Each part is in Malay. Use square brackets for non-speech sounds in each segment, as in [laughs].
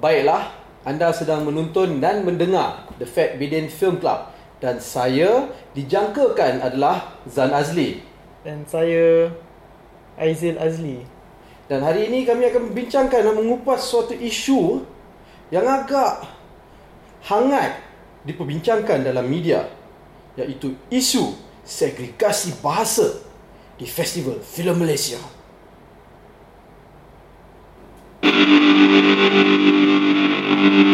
Baiklah, anda sedang menonton dan mendengar The Fat Bidin Film Club dan saya dijangkakan adalah Zan Azli. Dan saya Aizil Azli. Dan hari ini kami akan membincangkan dan mengupas suatu isu yang agak hangat diperbincangkan dalam media iaitu isu segregasi bahasa di Festival Filem Malaysia. Baiklah.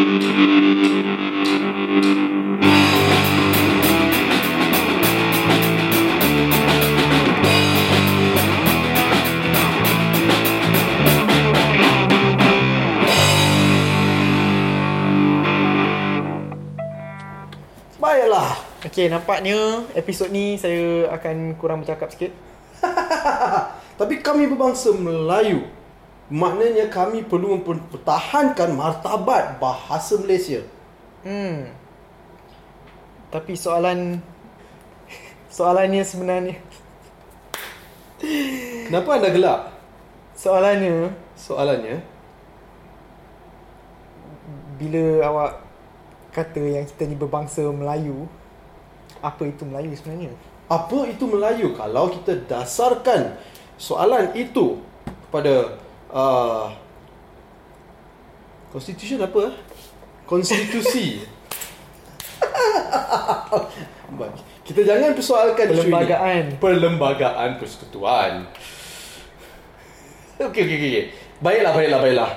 Okey, nampaknya episod ni saya akan kurang bercakap sikit. [laughs] Tapi kami berbangsa Melayu. Maknanya kami perlu mempertahankan martabat bahasa Malaysia. Hmm. Tapi soalan soalannya sebenarnya Kenapa anda gelak? soalannya Soalannya, bila awak kata yang kita ni berbangsa Melayu, apa itu Melayu sebenarnya? apa itu Melayu? Kalau kita dasarkan soalan itu kepada uh, Constitution apa? Konstitusi. Baik. kita jangan persoalkan isu ini. Perlembagaan. Perlembagaan Persekutuan. Okey, okey, okey. Baiklah, baiklah, baiklah.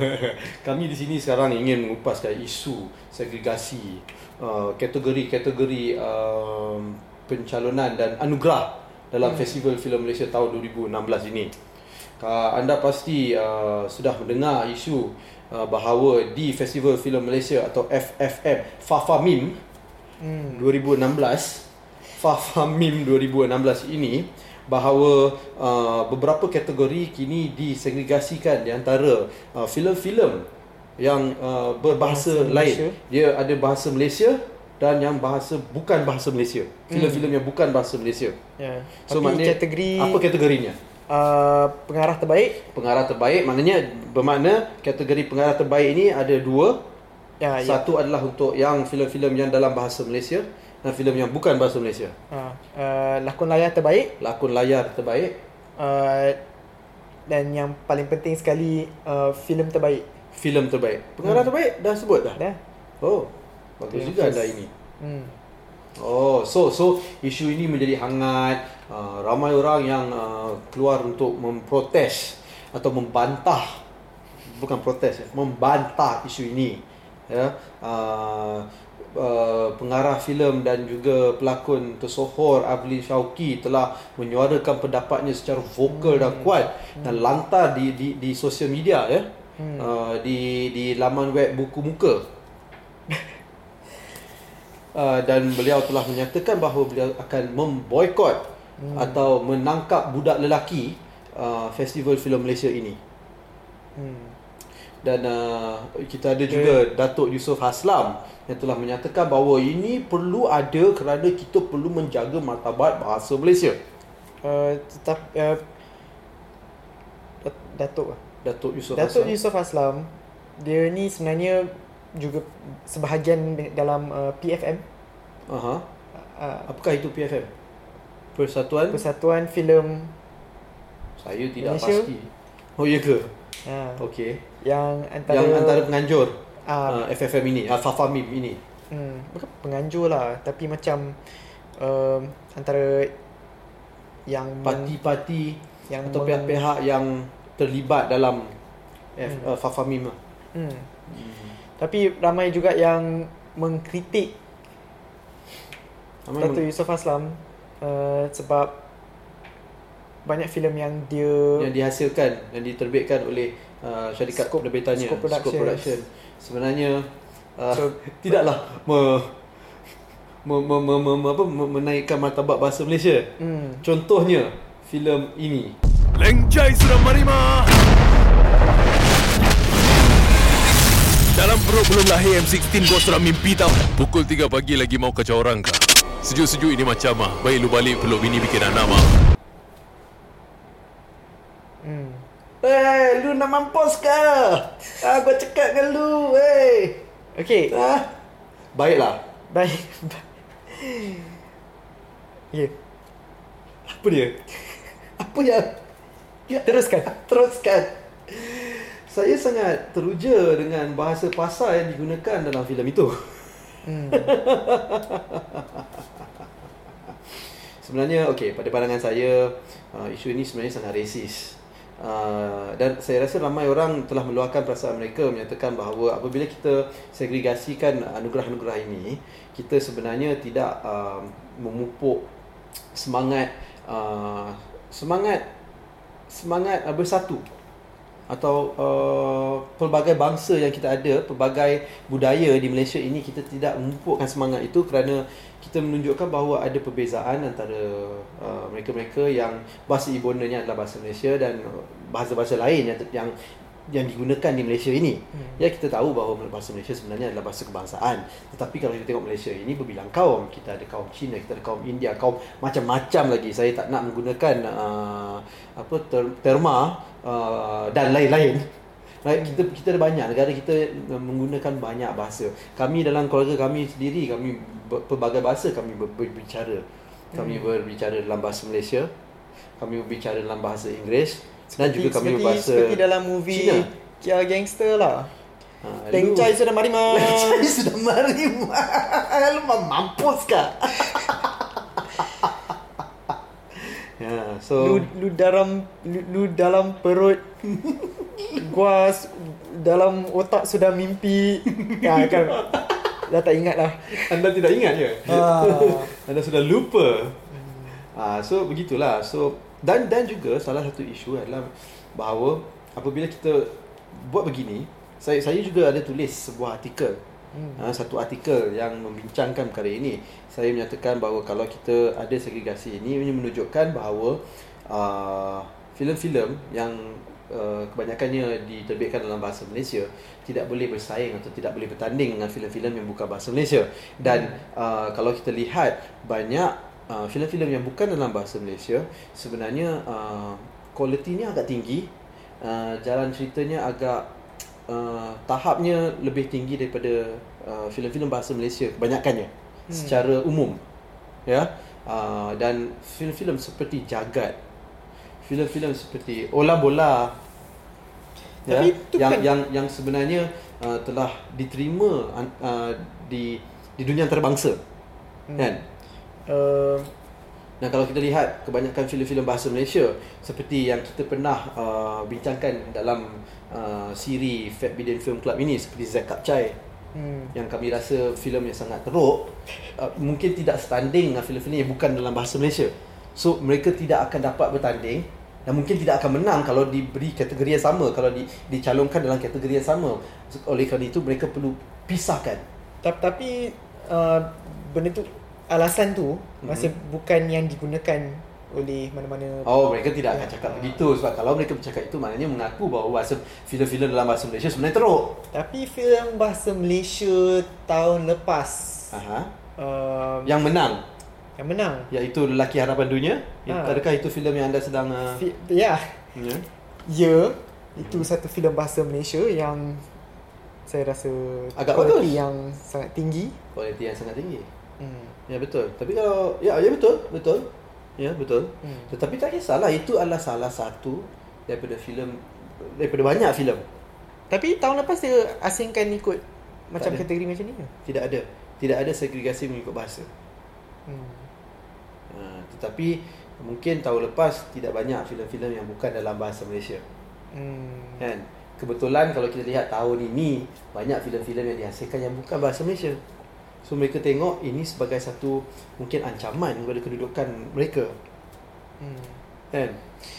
[laughs] Kami di sini sekarang ingin mengupaskan isu segregasi, uh, kategori-kategori um, pencalonan dan anugerah dalam hmm. Festival Filem Malaysia tahun 2016 ini. Uh, anda pasti uh, sudah mendengar isu uh, bahawa di Festival Filem Malaysia atau FFM, FAFAMIM Hmm. 2016 FAFAMIM 2016 ini bahawa uh, beberapa kategori kini disegregasikan di antara uh, filem-filem yang uh, berbahasa Bahasa lain. Malaysia. Dia ada bahasa Malaysia dan yang bahasa bukan bahasa Malaysia. Filem-filem yang bukan bahasa Malaysia. Ya. So Tapi maknanya kategori apa kategorinya? Uh, pengarah terbaik Pengarah terbaik maknanya bermakna kategori pengarah terbaik ini ada dua. ya ya. Satu adalah untuk yang filem-filem yang dalam bahasa Malaysia dan filem yang bukan bahasa Malaysia. Uh, uh, lakon layar terbaik Lakon layar terbaik, uh, dan yang paling penting sekali uh, filem terbaik. filem terbaik. Pengarah Hmm. terbaik dah sebut dah. Dah. Oh, bagus Yang juga first. anda ini. Hmm. Oh, so so isu ini menjadi hangat. Uh, ramai orang yang uh, keluar untuk memprotes atau membantah bukan protes ya, membantah isu ini. Ya. Uh, uh, pengarah filem dan juga pelakon tersohor Avli Syauqi telah menyuarakan pendapatnya secara vokal dan kuat dan lantar di di di sosial media ya. Hmm. Uh, di di laman web buku muka [laughs] uh, dan beliau telah menyatakan bahawa beliau akan memboikot hmm. atau menangkap budak lelaki uh, festival filem Malaysia ini Hmm. dan uh, kita ada juga Datuk Yusof Haslam yang telah menyatakan bahawa ini perlu ada kerana kita perlu menjaga martabat bahasa Malaysia Uh, tetap uh, Dat- Datuk. Datuk Yusof Datuk Haslam Yusof Aslam dia ni sebenarnya juga sebahagian dalam uh, PFM Aha. uh, apakah itu PFM Persatuan Persatuan Filem saya tidak Malaysia? pasti oh ya ke uh, okey yang antara yang antara penganjur uh, uh, FFM ini, uh, Fafamim ini. hmm, bukan penganjur lah tapi macam uh, antara yang Parti-parti yang atau pihak-pihak yang terlibat dalam F, Hmm. uh, Fafamim. lah. hmm. Tapi ramai juga yang mengkritik Ramai Datuk meng- Yusof Aslam uh, sebab banyak filem yang dia yang dihasilkan dan diterbitkan oleh uh, syarikat Scope- penerbitannya Scope Productions. Production. Sebenarnya uh, So- [laughs] tidaklah me, me, me, me, me, me, apa, me, menaikkan martabat bahasa Malaysia. hmm, Contohnya filem ini. Leng Chai sudah marima. Dalam perut belum lahir M16 kau sudah mimpi tau. Pukul 3 pagi lagi mau kacau orang kah? Sejuk-sejuk ini macam ah. Baik lu balik peluk bini bikin anak mah. hmm. Eh, lu nak mampus ke? Ah, gua cakap dengan lu, eh. Okay. Ah. Baiklah. Baik. Okay. Apa dia? Apa yang ya, Teruskan. teruskan. Saya sangat teruja dengan bahasa pasar yang digunakan dalam filem itu. Hmm. [laughs] Sebenarnya okey pada pandangan saya uh, isu ini sebenarnya sangat resis. Uh, dan saya rasa ramai orang telah meluahkan perasaan mereka menyatakan bahawa apabila kita segregasikan anugerah-anugerah ini kita sebenarnya tidak uh, memupuk semangat uh, semangat semangat bersatu atau uh, pelbagai bangsa yang kita ada, pelbagai budaya di Malaysia ini kita tidak memupukkan semangat itu kerana kita menunjukkan bahawa ada perbezaan antara uh, mereka-mereka yang bahasa ibundanya adalah bahasa Malaysia dan bahasa-bahasa lain yang yang yang digunakan di Malaysia ini. Hmm. Ya kita tahu bahawa bahasa Malaysia sebenarnya adalah bahasa kebangsaan. Tetapi kalau kita tengok Malaysia ini berbilang kaum, kita ada kaum Cina, kita ada kaum India, kaum macam-macam lagi. Saya tak nak menggunakan uh, apa ter, terma uh, dan lain-lain. Right? Kita kita ada banyak negara kita menggunakan banyak bahasa. Kami dalam keluarga kami sendiri kami pelbagai bahasa kami ber- berbicara. Kami Hmm. berbicara dalam bahasa Malaysia. Kami berbicara dalam bahasa Inggeris dan Seperti- juga kami seperti, berbahasa seperti dalam movie Cina. Kia Gangster lah. Ha, Leng lu- Chai sudah mari mas. Saya sudah mari mah mampus kah? [laughs] ya, so Lu, lu dalam lu, lu dalam perut [laughs] gua dalam otak sudah mimpi. Ya [laughs] kan. Dah tak ingat lah. anda tidak ingat ya? Ah. [laughs] anda sudah lupa. Ah, so begitulah. So dan dan juga salah satu isu adalah bahawa apabila kita buat begini, saya saya juga ada tulis sebuah artikel Hmm. Ha, satu artikel yang membincangkan perkara ini. Saya menyatakan bahawa kalau kita ada segregasi ini ini menunjukkan bahawa uh, filem-filem yang uh, kebanyakannya diterbitkan dalam bahasa Malaysia tidak boleh bersaing atau tidak boleh bertanding dengan filem-filem yang bukan bahasa Malaysia. Dan uh, kalau kita lihat banyak uh, filem-filem yang bukan dalam bahasa Malaysia sebenarnya uh, kualitinya agak tinggi, uh, jalan ceritanya agak uh, tahapnya lebih tinggi daripada uh, filem-filem bahasa Malaysia kebanyakannya. Hmm. secara umum. Ya? Uh, dan filem-filem seperti Jagat filem-filem seperti Ola Bola ya? Itu yang kan- yang yang sebenarnya uh, telah diterima uh, di di dunia antarabangsa. Hmm. kan? Uh, dan kalau kita lihat kebanyakan filem-filem bahasa Malaysia seperti yang kita pernah uh, bincangkan dalam uh, siri Fat Bidin Film Club ini seperti Zack Kap Chai hmm. yang kami rasa filem yang sangat teruk uh, mungkin tidak setanding dengan filem-filem yang bukan dalam bahasa Malaysia. So mereka tidak akan dapat bertanding dan mungkin tidak akan menang kalau diberi kategori yang sama kalau di, dicalonkan dalam kategori yang sama. So, oleh kerana itu mereka perlu pisahkan. tapi, tapi uh, benda tu alasan tu Mhm. masih bukan yang digunakan oleh mana-mana Oh mereka tidak akan cakap Ah. begitu sebab kalau mereka bercakap itu maknanya mengaku bahawa bahasa filem-filem dalam bahasa Malaysia sebenarnya teruk. Tapi filem bahasa Malaysia tahun lepas Aha. uh, Yang menang yang menang. iaitu Lelaki Harapan Dunia. Ah. Adakah itu filem yang anda sedang uh, Fi- ya, ya? ya itu satu filem bahasa Malaysia yang saya rasa Agak bagus. kualiti yang sangat tinggi. Kualiti yang sangat tinggi. Hmm. Ya betul. Tapi kalau ya ya betul, betul. Ya betul. Hmm. Tetapi tak kisahlah itu adalah salah satu daripada filem daripada banyak filem. Tapi tahun lepas dia asingkan ikut macam ada. kategori macam ni ke? Tidak ada. Tidak ada segregasi mengikut bahasa. Hmm. Ha, tetapi mungkin tahun lepas tidak banyak filem-filem yang bukan dalam bahasa Malaysia. Hmm. Kan? Kebetulan kalau kita lihat tahun ini banyak filem-filem yang dihasilkan yang bukan bahasa Malaysia. So mereka tengok ini sebagai satu mungkin ancaman kepada kedudukan mereka. Hmm. Kan?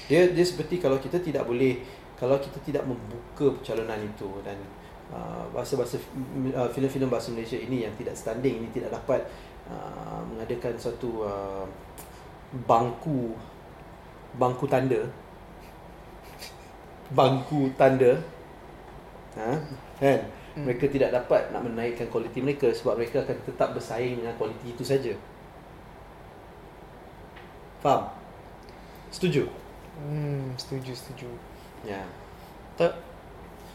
Dia dia seperti kalau kita tidak boleh kalau kita tidak membuka percalonan itu dan uh, bahasa-bahasa uh, filem-filem bahasa Malaysia ini yang tidak standing ini tidak dapat uh, mengadakan satu uh, bangku bangku tanda [laughs] bangku tanda ha kan Hmm. mereka tidak dapat nak menaikkan kualiti mereka sebab mereka akan tetap bersaing dengan kualiti itu saja faham setuju Hmm, setuju setuju. Ya. Tahu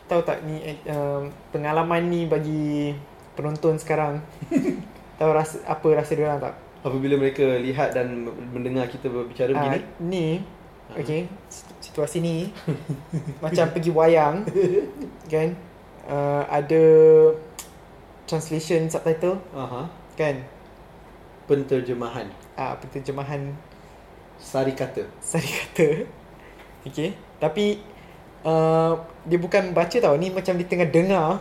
tahu tak ni um, pengalaman ni bagi penonton sekarang. [laughs] tahu rasa apa rasa dia orang tak? Apabila mereka lihat dan mendengar kita berbicara Ah, begini, ni okey, situ- situasi ni [laughs] macam pergi wayang [laughs] kan? Uh, ada translation subtitle aha, kan? penterjemahan Ah, penterjemahan sari kata. Sari kata [laughs] Okay Tapi uh, Dia bukan baca tau Ni macam dia tengah dengar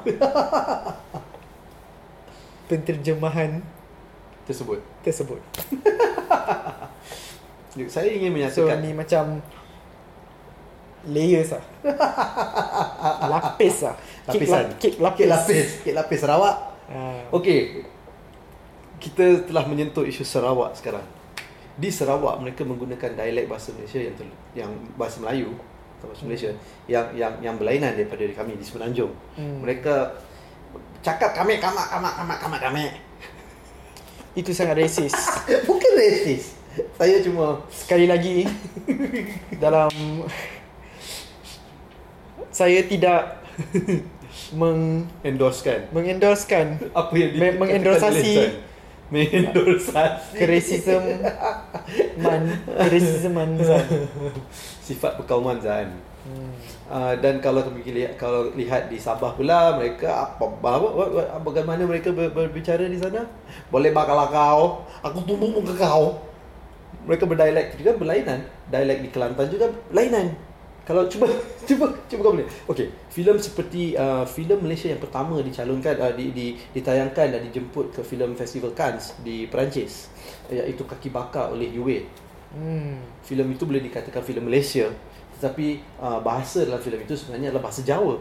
[laughs] Penterjemahan tersebut. tersebut [laughs] Saya ingin So menyatakan ni macam Layers lah [laughs] Lapis lah Kek, Lapisan. la- kek lapis Kek lapis, kek lapis Sarawak. Ah, Okey. Kita telah menyentuh isu Sarawak sekarang. Di Sarawak mereka menggunakan dialek bahasa Malaysia yang terl- yang bahasa Melayu atau bahasa Malaysia yang yang yang berlainan daripada kami di Semenanjung. Hmm. Mereka cakap kami kamak kamak kamak kamak kami. Itu sangat resis [laughs] Bukan racist. Saya cuma Sekali lagi [laughs] Dalam Saya tidak [laughs] meng, endorsekan mengendorsekan apa yang Me- mengendosasi. mengendosasi. Keresism Man. Keresism man sifat perkauman Zan. hmm. Uh, dan kalau kami lihat kalau lihat di Sabah pula mereka apa apa, apa, apa bagaimana mereka ber, berbicara di sana? Boleh bakal kau. Aku tumbuk muka kau. Mereka berdialek juga berlainan. Dialek di Kelantan juga berlainan kalau cuba [laughs] cuba cuba kau boleh okey filem seperti uh, filem Malaysia yang pertama dicalonkan uh, di, di ditayangkan dan dijemput ke filem Festival Cannes di Perancis iaitu Kaki Bakar oleh Yuwei Hmm. filem itu boleh dikatakan filem Malaysia tetapi uh, bahasa dalam filem itu sebenarnya adalah bahasa Jawa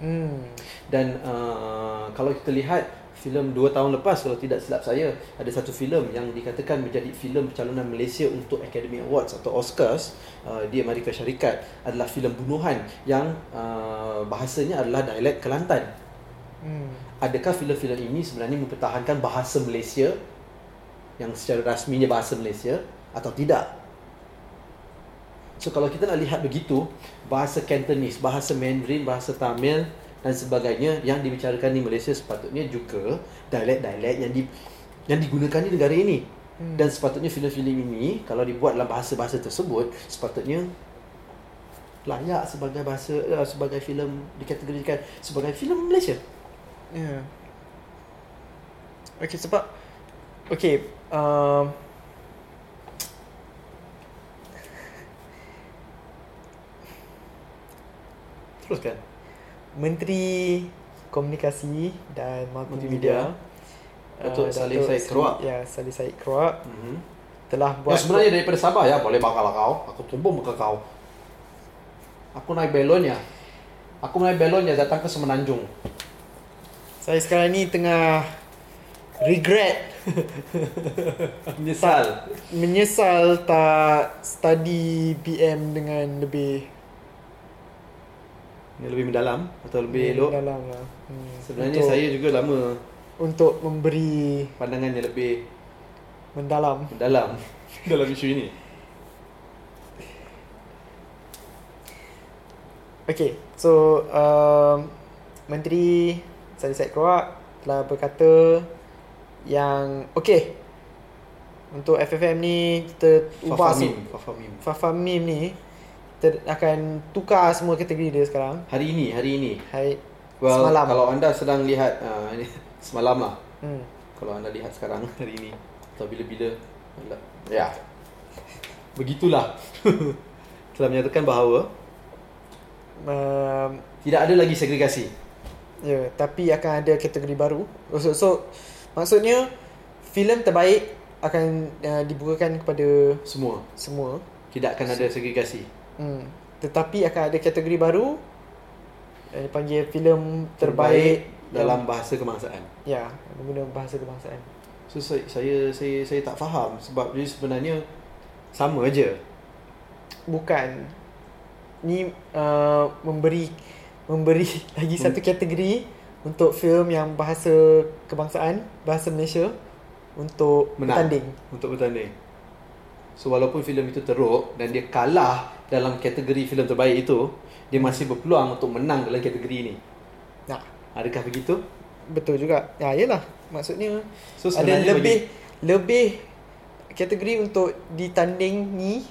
Hmm. dan uh, kalau kita lihat filem 2 tahun lepas kalau tidak silap saya ada satu filem yang dikatakan menjadi filem pencalonan Malaysia untuk Academy Awards atau Oscars uh, di Amerika Syarikat adalah filem bunuhan yang uh, bahasanya adalah dialek Kelantan Hmm. adakah filem-filem ini sebenarnya mempertahankan bahasa Malaysia yang secara rasminya bahasa Malaysia atau tidak So kalau kita nak lihat begitu, bahasa Cantonese, bahasa Mandarin, bahasa Tamil dan sebagainya yang dibicarakan di Malaysia sepatutnya juga dialek-dialek yang di yang digunakan di negara ini. Hmm. Dan sepatutnya filem-filem ini kalau dibuat dalam bahasa-bahasa tersebut sepatutnya layak sebagai bahasa uh, sebagai filem dikategorikan sebagai filem Malaysia. Ya. Okay sebab Okay um, Teruskan. Menteri Komunikasi dan Multimedia Datuk uh, Saleh Said Keruak. Ya, Salih Said Keruak Mm-hmm. telah buat Yang sebenarnya daripada Sabah ya, boleh bakal kau. Aku tumbuk muka kau. Aku naik belonnya. Aku naik belonnya datang ke Semenanjung. Saya sekarang ni tengah regret Menyesal. menyesal tak study BM dengan lebih Ini lebih mendalam atau lebih elok. dalam lah. Hmm. Sebenarnya untuk, saya juga lama untuk memberi pandangan yang lebih mendalam mendalam [laughs] dalam isu ini. Okay, so um, Menteri Salih Said Keruak telah berkata yang okay untuk FFM ni kita ubah Fafamim. Fafamim. Fafamim ni kita akan tukar semua kategori dia sekarang. Hari ini, hari ini. Hai Well, semalam. kalau anda sedang lihat uh, ini, [laughs] semalam lah. hmm. Kalau anda lihat sekarang [laughs] hari ini atau bila-bila ya. [laughs] Begitulah. Telah menyatakan bahawa um, tidak ada lagi segregasi. Ya, tapi akan ada kategori baru. So, so maksudnya filem terbaik akan uh, dibukakan kepada Semua. semua. Tidak akan ada segregasi. Hmm. Tetapi akan ada kategori baru yang dipanggil filem terbaik, dalam bahasa kebangsaan. ya, menggunakan bahasa kebangsaan. So saya saya saya, saya tak faham sebab dia sebenarnya sama aja. Bukan ni uh, memberi memberi [laughs] lagi Hmm. satu kategori untuk filem yang bahasa kebangsaan, bahasa Malaysia untuk Menang. bertanding. untuk bertanding. So walaupun filem itu teruk dan dia kalah dalam kategori filem terbaik itu, dia masih berpeluang untuk menang dalam kategori ini. Nah, Adakah begitu? betul juga. Ya, yalah. Maksudnya So, ada lebih lebih kategori untuk ditandingi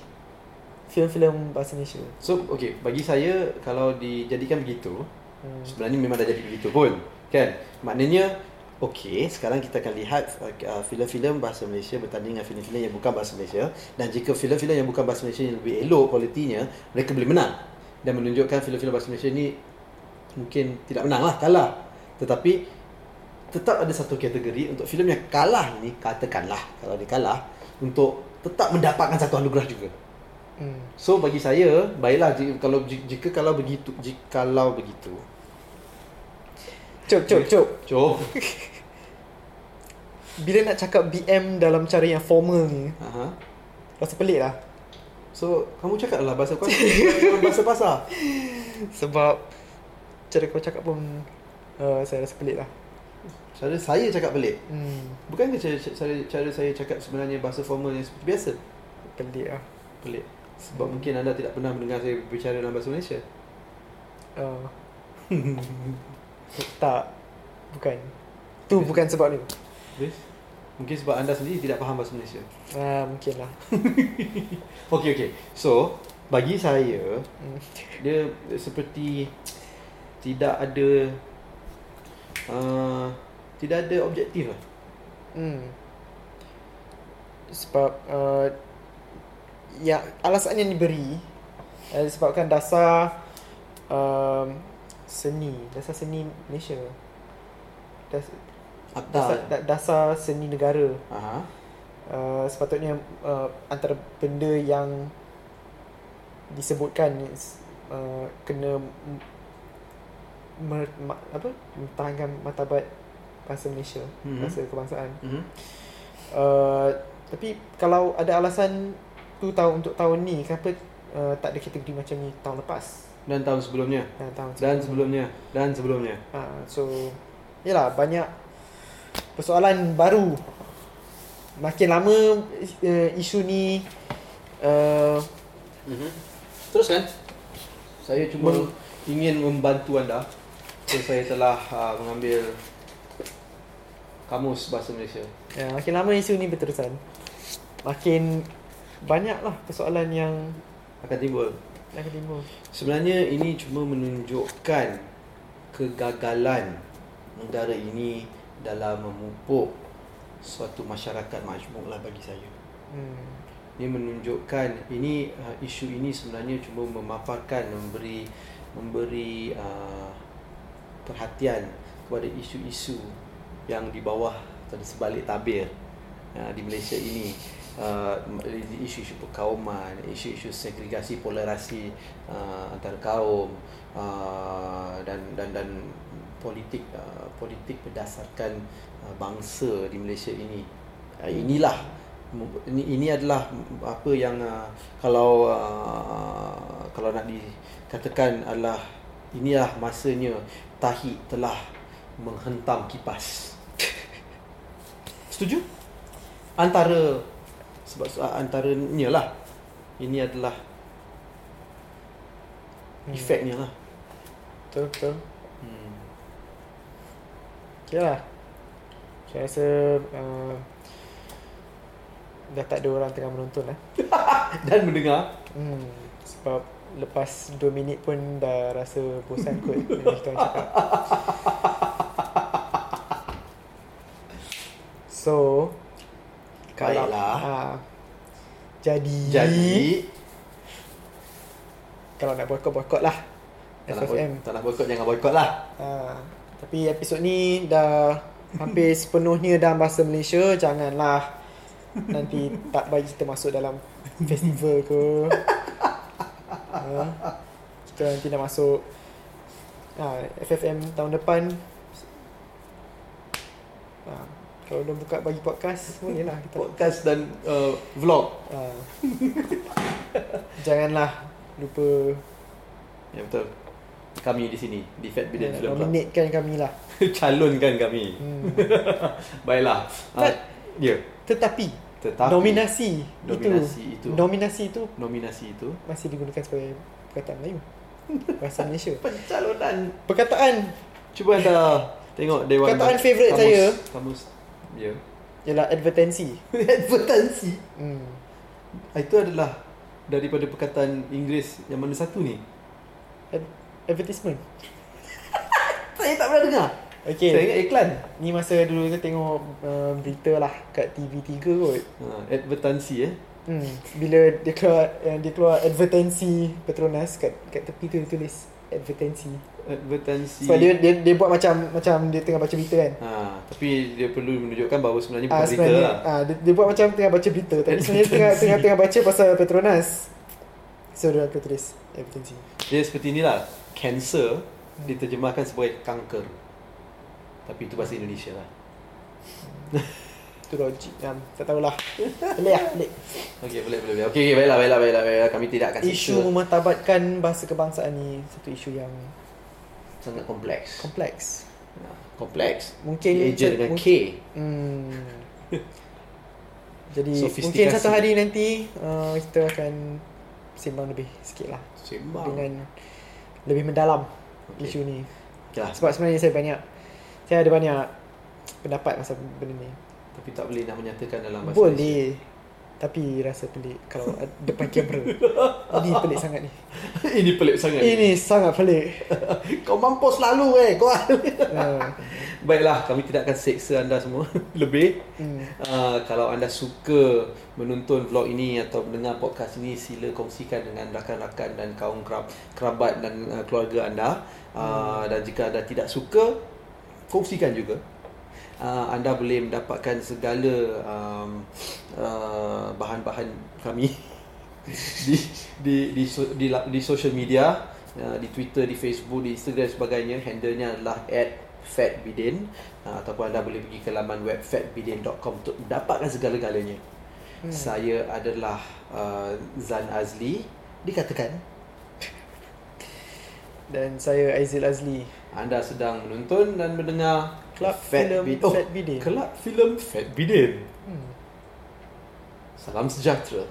filem-filem bahasa Malaysia. So, okay, bagi saya kalau dijadikan begitu, Hmm. sebenarnya memang dah jadi begitu pun. Kan? Maknanya, okay, sekarang kita akan lihat uh, filem-filem bahasa Malaysia bertanding dengan filem-filem yang bukan bahasa Malaysia. Dan jika filem-filem yang bukan bahasa Malaysia yang lebih elok kualitinya, mereka boleh menang. Dan menunjukkan filem-filem bahasa Malaysia ni mungkin tidak menang lah, kalah. Tetapi, tetap ada satu kategori untuk filem yang kalah ini, katakanlah kalau dia kalah, untuk tetap mendapatkan satu anugerah juga. Hmm. So bagi saya, baiklah jika kalau jika kalau begitu, jika kalau begitu. Cuk, cuk, cuk. Jom. [laughs] Bila nak cakap BM dalam cara yang formal ni, Aha. rasa pelik lah. So kamu cakap lah bahasa kau bahasa pasar. [laughs] Sebab cara kau cakap pun uh, saya rasa pelik lah. Cara saya cakap pelik. Hmm, Bukankah cara, cara, cara saya cakap sebenarnya bahasa formal yang seperti biasa? pelik lah. Pelik. Sebab mungkin anda tidak pernah mendengar saya berbicara dalam bahasa Malaysia. Uh, [laughs] tak. Bukan. Tu bukan sebab ni. Habis? Mungkin sebab anda sendiri tidak faham bahasa Malaysia. Ah, mungkin lah. [laughs] Okey okey. So, bagi saya Hmm. dia seperti tidak ada uh, tidak ada objektif lah. Hmm. Sebab uh, ya alasan yang diberi uh, disebabkan dasar um, seni, dasar seni Malaysia. Das, dasar, da- dasar seni negara. Aha. Uh, sepatutnya uh, antara benda yang disebutkan uh, kena mer, ma, apa mempertahankan martabat bahasa Malaysia, Mhm. bahasa kebangsaan. Mhm. Uh, tapi kalau ada alasan tu tahun untuk tahun ni kenapa uh, tak ada kategori macam ni tahun lepas Dan tahun sebelumnya. dan tahun Dan sebelumnya. Dan sebelumnya. uh, so yalah banyak persoalan baru makin lama uh, isu ni uh, Mhm. Teruskan. Saya cuma Meng- ingin membantu anda. So, saya telah uh, mengambil kamus bahasa Malaysia. ya, makin lama isu ni berterusan makin banyaklah persoalan yang Akan timbul. Sebenarnya ini cuma menunjukkan kegagalan negara ini dalam memupuk suatu masyarakat majmuk lah bagi saya. hmm. Ini menunjukkan ini uh, isu ini sebenarnya cuma memaparkan memberi memberi uh, perhatian kepada isu-isu yang di bawah atau di sebalik tabir uh, di Malaysia ini uh, isu-isu perkauman, isu-isu segregasi polarasi uh, antara kaum uh, dan dan dan politik uh, politik berdasarkan uh, bangsa di Malaysia ini. Uh, inilah ini ini adalah apa yang uh, kalau uh, kalau nak dikatakan adalah inilah masanya tahi telah menghentam kipas. [laughs] Setuju? Antara sebab uh, antaranya lah. Ini adalah Hmm. efeknya lah. betul betul. Hmm. Okay lah. Saya rasa uh, Dah tak ada orang tengah menonton lah. [laughs] Dan mendengar. Hmm, Sebab lepas 2 minit pun dah rasa bosan kot [laughs] Dengan kita orang cakap. So kalau- Baiklah. ah, Jadi Jadi Kalau nak boykot-boykot lah tak nak, FFM tak nak boykot jangan boykot lah. Ha, tapi episod ni dah hampir [laughs] sepenuhnya dalam bahasa Malaysia. Janganlah nanti tak bagi kita masuk dalam festival ke. Ha, kita nanti nak masuk ha, FFM tahun depan. Ha, kalau belum buka bagi podcast, boleh lah kita. Podcast dan uh, vlog. Ha. [laughs] Janganlah lupa Ya betul. Kami di sini di Fat Billion uh, Film Club. nominatkan kami lah. [laughs] Calonkan kami. Hmm. [laughs] Baiklah. Uh, ya. Tetapi, Tetapi nominasi, Nominasi itu. itu nominasi itu nominasi itu masih digunakan sebagai perkataan Melayu. Bahasa Malaysia. Pencalonan. Perkataan Cuba anda tengok Dewan Perkataan favourite kamus, saya. Kamus. Ya. ialah advertensi. [laughs] Advertansi. Hmm. Itu adalah daripada perkataan Inggeris yang mana satu ni? Ad- advertisement. [laughs] Saya tak pernah dengar. Okay. Saya ingat iklan. Ni masa dulu kita tengok uh, berita lah kat TV3 kot. Ha, advertansi eh. Hmm. Bila dia keluar uh, dia keluar advertensi Petronas kat kat tepi tu dia tulis advertensi. Advertansi. Sebab dia, dia dia buat macam macam dia tengah baca berita kan. Ha, tapi dia perlu menunjukkan bahawa sebenarnya bukan berita sebenarnya lah. ah dia, dia buat macam tengah baca berita tapi [laughs] sebenarnya tengah tengah tengah baca pasal Petronas. So dia akan tulis advertensi. Dia seperti inilah. Cancer diterjemahkan sebagai kanker. Tapi itu bahasa Indonesia lah. [laughs] Tu logik kan. Tak tahulah. Pelik lah, pelik. Okey, boleh, boleh, boleh. Okey, okay, baiklah, baiklah, baiklah, baiklah. Kami tidak akan Isu seksa. memartabatkan bahasa kebangsaan ni satu isu yang sangat kompleks. kompleks. Ha, kompleks. Mungkin Eja dengan K. Hmm. Jadi mungkin satu hari nanti uh, kita akan sembang lebih sikit lah Sembang. dengan lebih mendalam Okey. isu ni. Okay lah. Sebab sebenarnya saya banyak saya ada banyak pendapat pasal benda ni. Tapi tak boleh nak menyatakan dalam bahasa Boleh. Tapi rasa pelik kalau depan kamera. Ini pelik sangat ni. Malaysia. [laughs] Ini pelik sangat. Ini sangat pelik. [laughs] Kau mampus selalu eh. Kau. Uh, [laughs] Baiklah, kami tidak akan seksa anda semua lebih. hmm. Uh, kalau anda suka menonton vlog ini atau mendengar podcast ini sila kongsikan dengan rakan-rakan dan kaum kerab, kerabat dan uh, keluarga anda uh, dan jika anda tidak suka kongsikan juga uh, anda boleh mendapatkan segala um, uh, bahan-bahan kami [laughs] di di di di, la- di social media uh, di Twitter, di Facebook, di Instagram dan sebagainya handle-nya adalah @fatbidin uh, ataupun anda boleh pergi ke laman web fatbidin.com untuk mendapatkan segala-galanya. Hmm. Saya adalah uh, Zan Azli dikatakan Dan saya Aizil Azli. anda sedang menonton dan mendengar Kelab filem Bid- Fat Bidin. Kelab filem Fat Bidin. Hmm. Salam sejahtera.